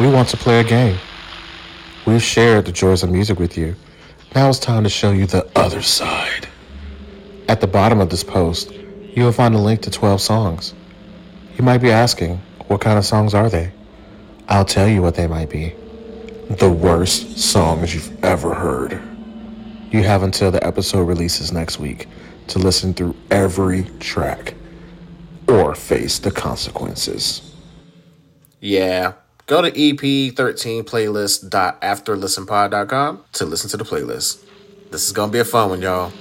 We want to play a game. We've shared the joys of music with you. Now it's time to show you the other side. At the bottom of this post, you will find a link to 12 songs. You might be asking, what kind of songs are they? I'll tell you what they might be. The worst songs you've ever heard. You have until the episode releases next week to listen through every track or face the consequences. Yeah. Go to ep13playlist.afterlistenpod.com to listen to the playlist. This is going to be a fun one, y'all.